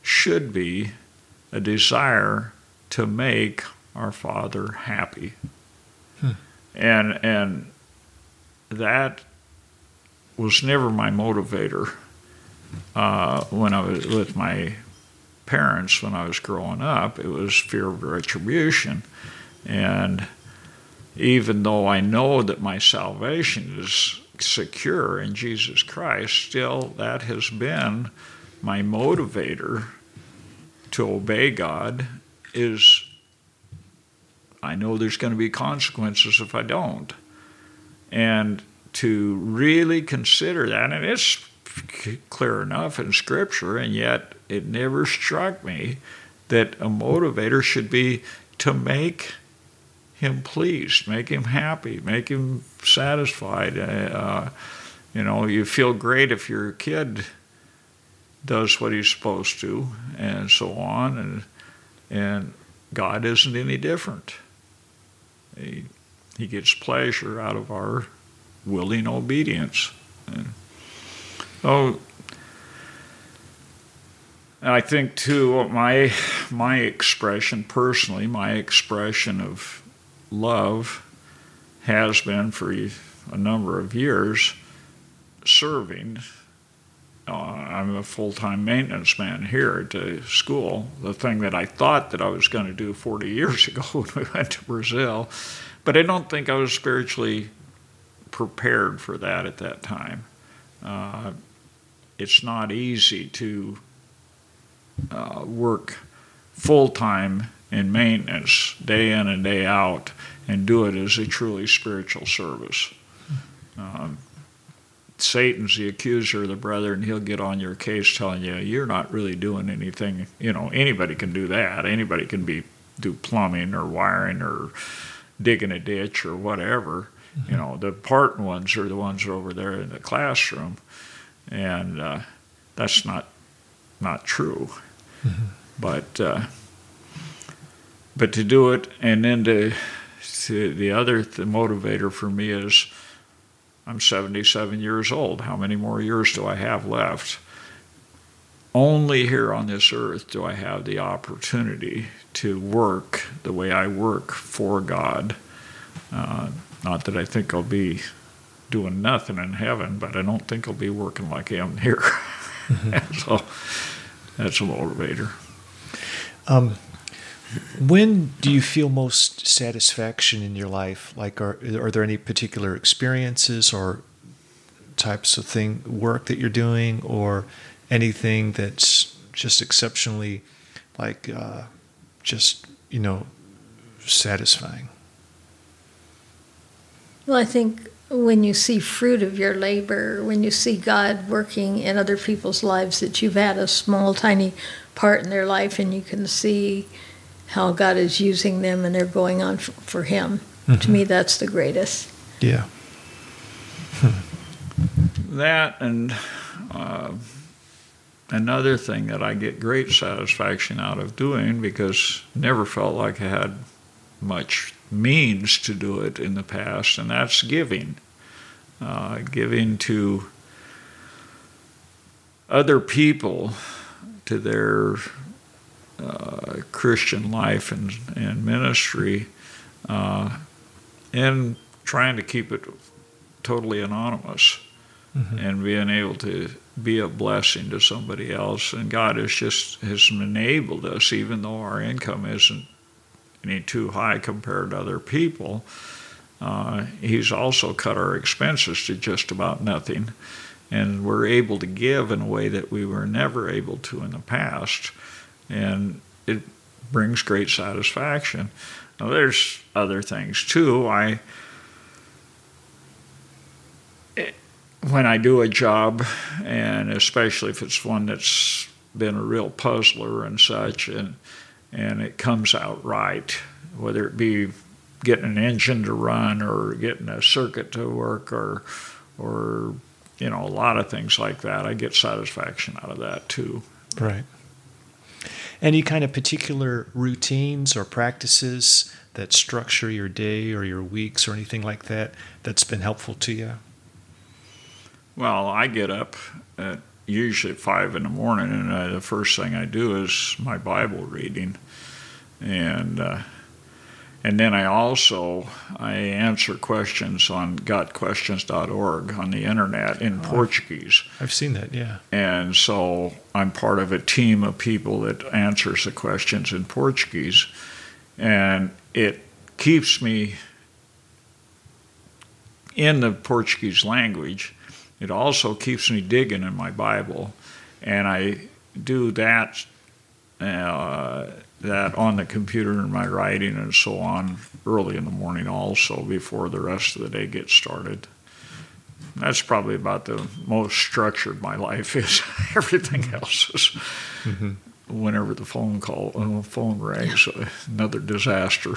should be a desire to make our Father happy. Hmm. And and that was never my motivator uh, when I was with my parents when I was growing up. It was fear of retribution. And even though I know that my salvation is secure in Jesus Christ, still that has been my motivator to obey God is I know there's going to be consequences if I don't. And to really consider that, and it's clear enough in Scripture, and yet it never struck me that a motivator should be to make him pleased, make him happy, make him satisfied. Uh, you know, you feel great if your kid does what he's supposed to, and so on, and and God isn't any different. He, he gets pleasure out of our willing obedience. And, oh, I think too my my expression personally, my expression of love has been for a number of years serving uh, I'm a full-time maintenance man here at the school. The thing that I thought that I was going to do 40 years ago when we went to Brazil, but I don't think I was spiritually prepared for that at that time. Uh, it's not easy to uh, work full-time in maintenance, day in and day out, and do it as a truly spiritual service. Um, Satan's the accuser of the brethren. He'll get on your case telling you you're not really doing anything. You know, anybody can do that. Anybody can be do plumbing or wiring or digging a ditch or whatever. Mm-hmm. You know, the important ones are the ones over there in the classroom, and uh, that's not not true. Mm-hmm. But uh, but to do it and then to, to the other the motivator for me is I'm 77 years old. How many more years do I have left? Only here on this earth do I have the opportunity to work the way I work for God. Uh, not that I think I'll be doing nothing in heaven, but I don't think I'll be working like I am here. Mm-hmm. so that's a motivator. Um, when do you feel most satisfaction in your life? Like, are are there any particular experiences or types of thing work that you're doing, or anything that's just exceptionally, like, uh, just you know, satisfying? Well, I think when you see fruit of your labor, when you see God working in other people's lives, that you've had a small, tiny part in their life, and you can see how God is using them and they're going on for, for Him. Mm-hmm. To me, that's the greatest. Yeah. that and uh, another thing that I get great satisfaction out of doing because never felt like I had much means to do it in the past, and that's giving. Uh, giving to other people, to their uh, Christian life and, and ministry, uh, and trying to keep it totally anonymous. and being able to be a blessing to somebody else. And God has just has enabled us, even though our income isn't any too high compared to other people. Uh, he's also cut our expenses to just about nothing, and we're able to give in a way that we were never able to in the past, and it brings great satisfaction. Now, there's other things too. I when I do a job, and especially if it's one that's been a real puzzler and such, and and it comes out right, whether it be getting an engine to run or getting a circuit to work or or you know a lot of things like that, I get satisfaction out of that too. Right. Any kind of particular routines or practices that structure your day or your weeks or anything like that that's been helpful to you? Well, I get up at usually five in the morning, and uh, the first thing I do is my Bible reading, and uh, and then I also I answer questions on gotquestions.org on the internet in oh, Portuguese. I've seen that, yeah. And so I'm part of a team of people that answers the questions in Portuguese, and it keeps me in the Portuguese language it also keeps me digging in my Bible, and I do that uh, that on the computer in my writing and so on early in the morning also before the rest of the day gets started. That's probably about the most structured my life is. Everything else is mm-hmm. whenever the phone call, when the phone rings, another disaster.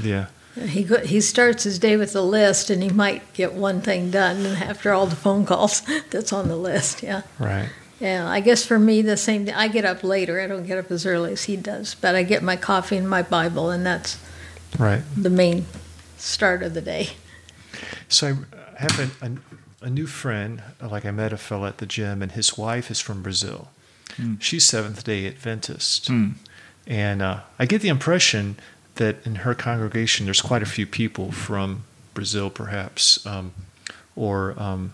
Yeah. He he starts his day with a list, and he might get one thing done after all the phone calls that's on the list. Yeah. Right. Yeah, I guess for me the same. I get up later. I don't get up as early as he does, but I get my coffee and my Bible, and that's right the main start of the day. So I have a, a, a new friend. Like I met a fellow at the gym, and his wife is from Brazil. Mm. She's Seventh Day Adventist, mm. and uh, I get the impression that in her congregation there's quite a few people from Brazil, perhaps, um, or um,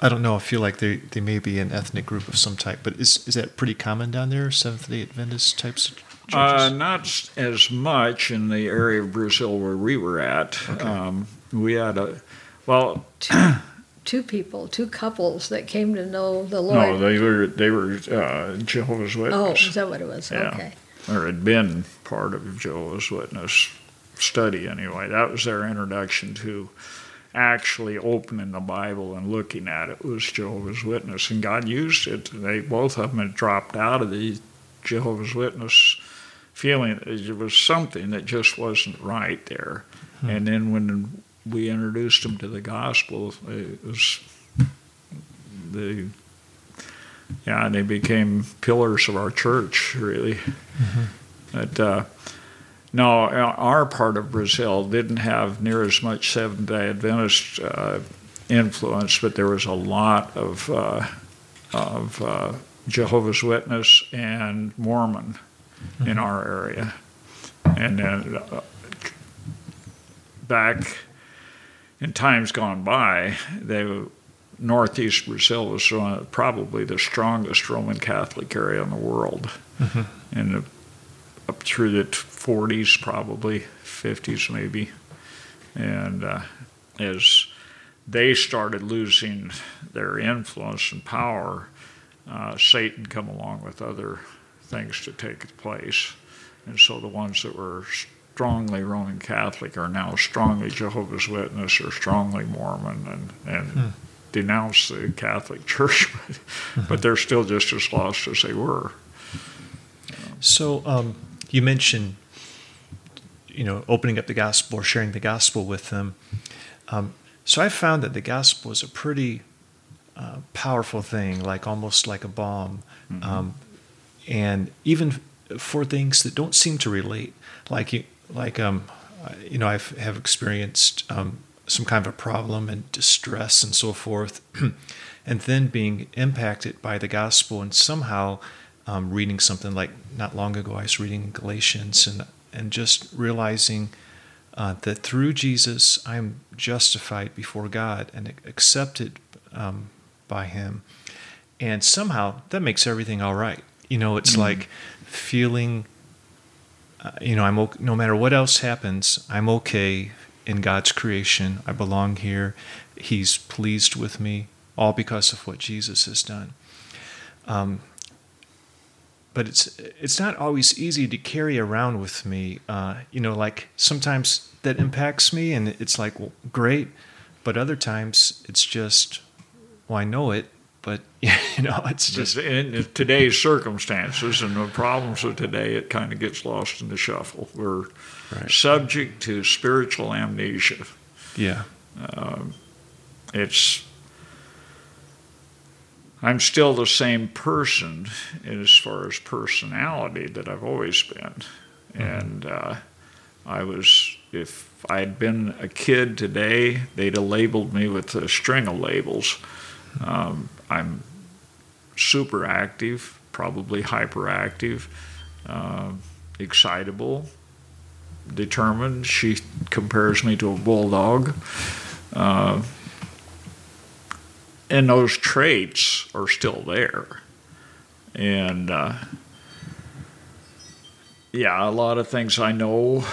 I don't know. I feel like they, they may be an ethnic group of some type, but is is that pretty common down there? Seventh Day Adventist types of churches? Uh, not as much in the area of Brazil where we were at. Okay. Um, we had a well. Two, two, people, two couples that came to know the Lord. No, they were they were uh, Jehovah's Witnesses. Oh, is that what it was? Yeah. Okay or had been part of Jehovah's Witness study anyway. That was their introduction to actually opening the Bible and looking at it was Jehovah's Witness, and God used it. They both of them had dropped out of the Jehovah's Witness feeling it was something that just wasn't right there. Hmm. And then when we introduced them to the gospel, it was the yeah, they became pillars of our church, really. Mm-hmm. But uh, no, our part of Brazil didn't have near as much Seventh Day Adventist uh, influence, but there was a lot of uh, of uh, Jehovah's Witness and Mormon mm-hmm. in our area, and then uh, back in times gone by, they northeast Brazil was probably the strongest Roman Catholic area in the world, mm-hmm. and up through the 40s, probably 50s, maybe. And uh, as they started losing their influence and power, uh, Satan come along with other things to take place, and so the ones that were strongly Roman Catholic are now strongly Jehovah's Witness or strongly Mormon, and and hmm denounce the Catholic Church, but, mm-hmm. but they're still just as lost as they were. So um, you mentioned, you know, opening up the gospel or sharing the gospel with them. Um, so I found that the gospel is a pretty uh, powerful thing, like almost like a bomb, mm-hmm. um, and even for things that don't seem to relate, like you, like um, you know, I have experienced um, some kind of a problem and distress and so forth, and then being impacted by the gospel and somehow um, reading something like not long ago I was reading Galatians and and just realizing uh, that through Jesus I'm justified before God and accepted um, by Him, and somehow that makes everything all right. You know, it's Mm. like feeling. Uh, you know, I'm okay, no matter what else happens, I'm okay in God's creation. I belong here. He's pleased with me, all because of what Jesus has done. Um, but it's it's not always easy to carry around with me. Uh, you know, like sometimes that impacts me, and it's like, well, great, but other times it's just, well, I know it, but you know, it's just in today's circumstances and the problems of today, it kind of gets lost in the shuffle. We're Right. subject to spiritual amnesia. yeah, It's I'm still the same person as far as personality that I've always been, and uh, I was if I'd been a kid today, they'd have labeled me with a string of labels. Um, I'm super active, probably hyperactive, uh, excitable, determined. She compares me to a bulldog. Uh, and those traits are still there. And uh, yeah, a lot of things I know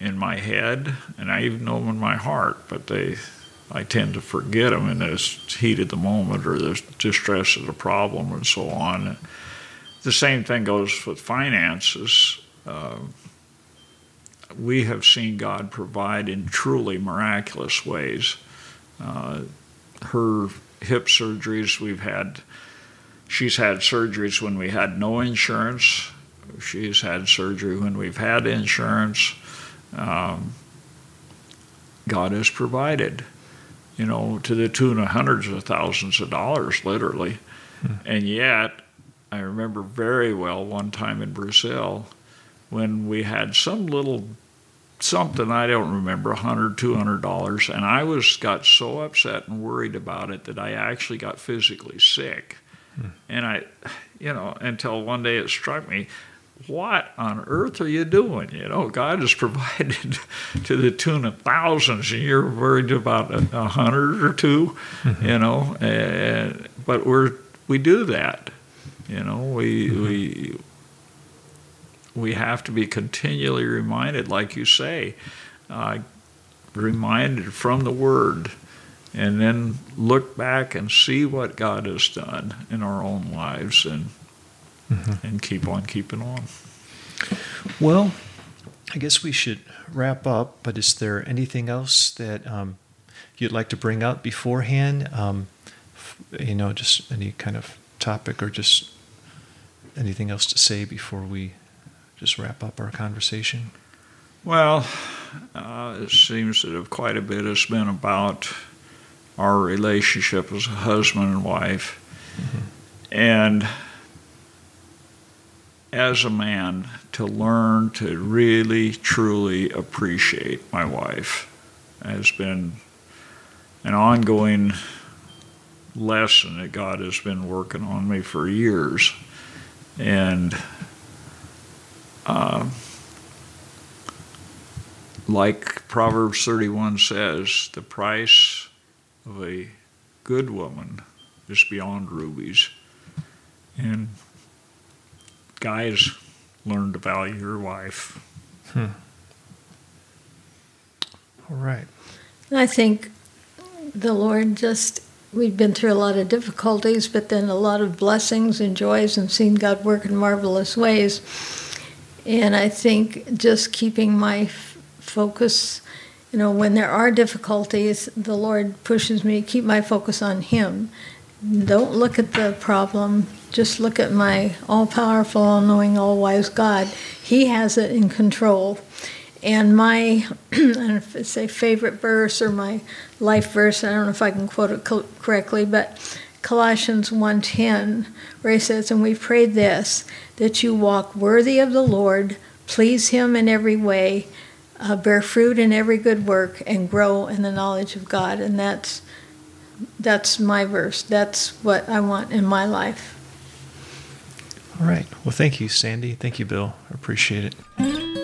in my head, and I even know them in my heart, but they, I tend to forget them in the heat of the moment or the distress of the problem and so on. The same thing goes with finances. Uh, we have seen God provide in truly miraculous ways. Uh, her hip surgeries, we've had, she's had surgeries when we had no insurance. She's had surgery when we've had insurance. Um, God has provided, you know, to the tune of hundreds of thousands of dollars, literally. And yet, I remember very well one time in Brazil when we had some little something I don't remember, a hundred, two hundred dollars, and I was got so upset and worried about it that I actually got physically sick. Hmm. And I, you know, until one day it struck me, what on earth are you doing? You know, God has provided to the tune of thousands, and you're worried about a, hundred or 2 you know. And, but we're we do that, you know. We we mm-hmm. We have to be continually reminded, like you say, uh, reminded from the Word, and then look back and see what God has done in our own lives, and and keep on keeping on. Well, I guess we should wrap up, but is there anything else that um, you'd like to bring up beforehand? Um, you know, just any kind of topic or just anything else to say before we just wrap up our conversation? Well, uh, it seems that quite a bit has been about our relationship as a husband and wife. And as a man, to learn to really, truly appreciate my wife has been an ongoing lesson that God has been working on me for years. And uh, like Proverbs 31 says, the price of a good woman is beyond rubies. And guys, learn to value your wife. All right. I think the Lord just, we've been through a lot of difficulties, but then a lot of blessings and joys and seen God work in marvelous ways. And I think just keeping my f- focus, you know, when there are difficulties, the Lord pushes me to keep my focus on Him. Don't look at the problem, just look at my all powerful, all knowing, all wise God. He has it in control. And my, I don't know if it's a favorite verse or my life verse, I don't know if I can quote it co- correctly, but Colossians 1.10, where he says, And we pray this, that you walk worthy of the Lord, please him in every way, uh, bear fruit in every good work, and grow in the knowledge of God. And that's, that's my verse. That's what I want in my life. All right. Well, thank you, Sandi. Thank you, Bill. I appreciate it.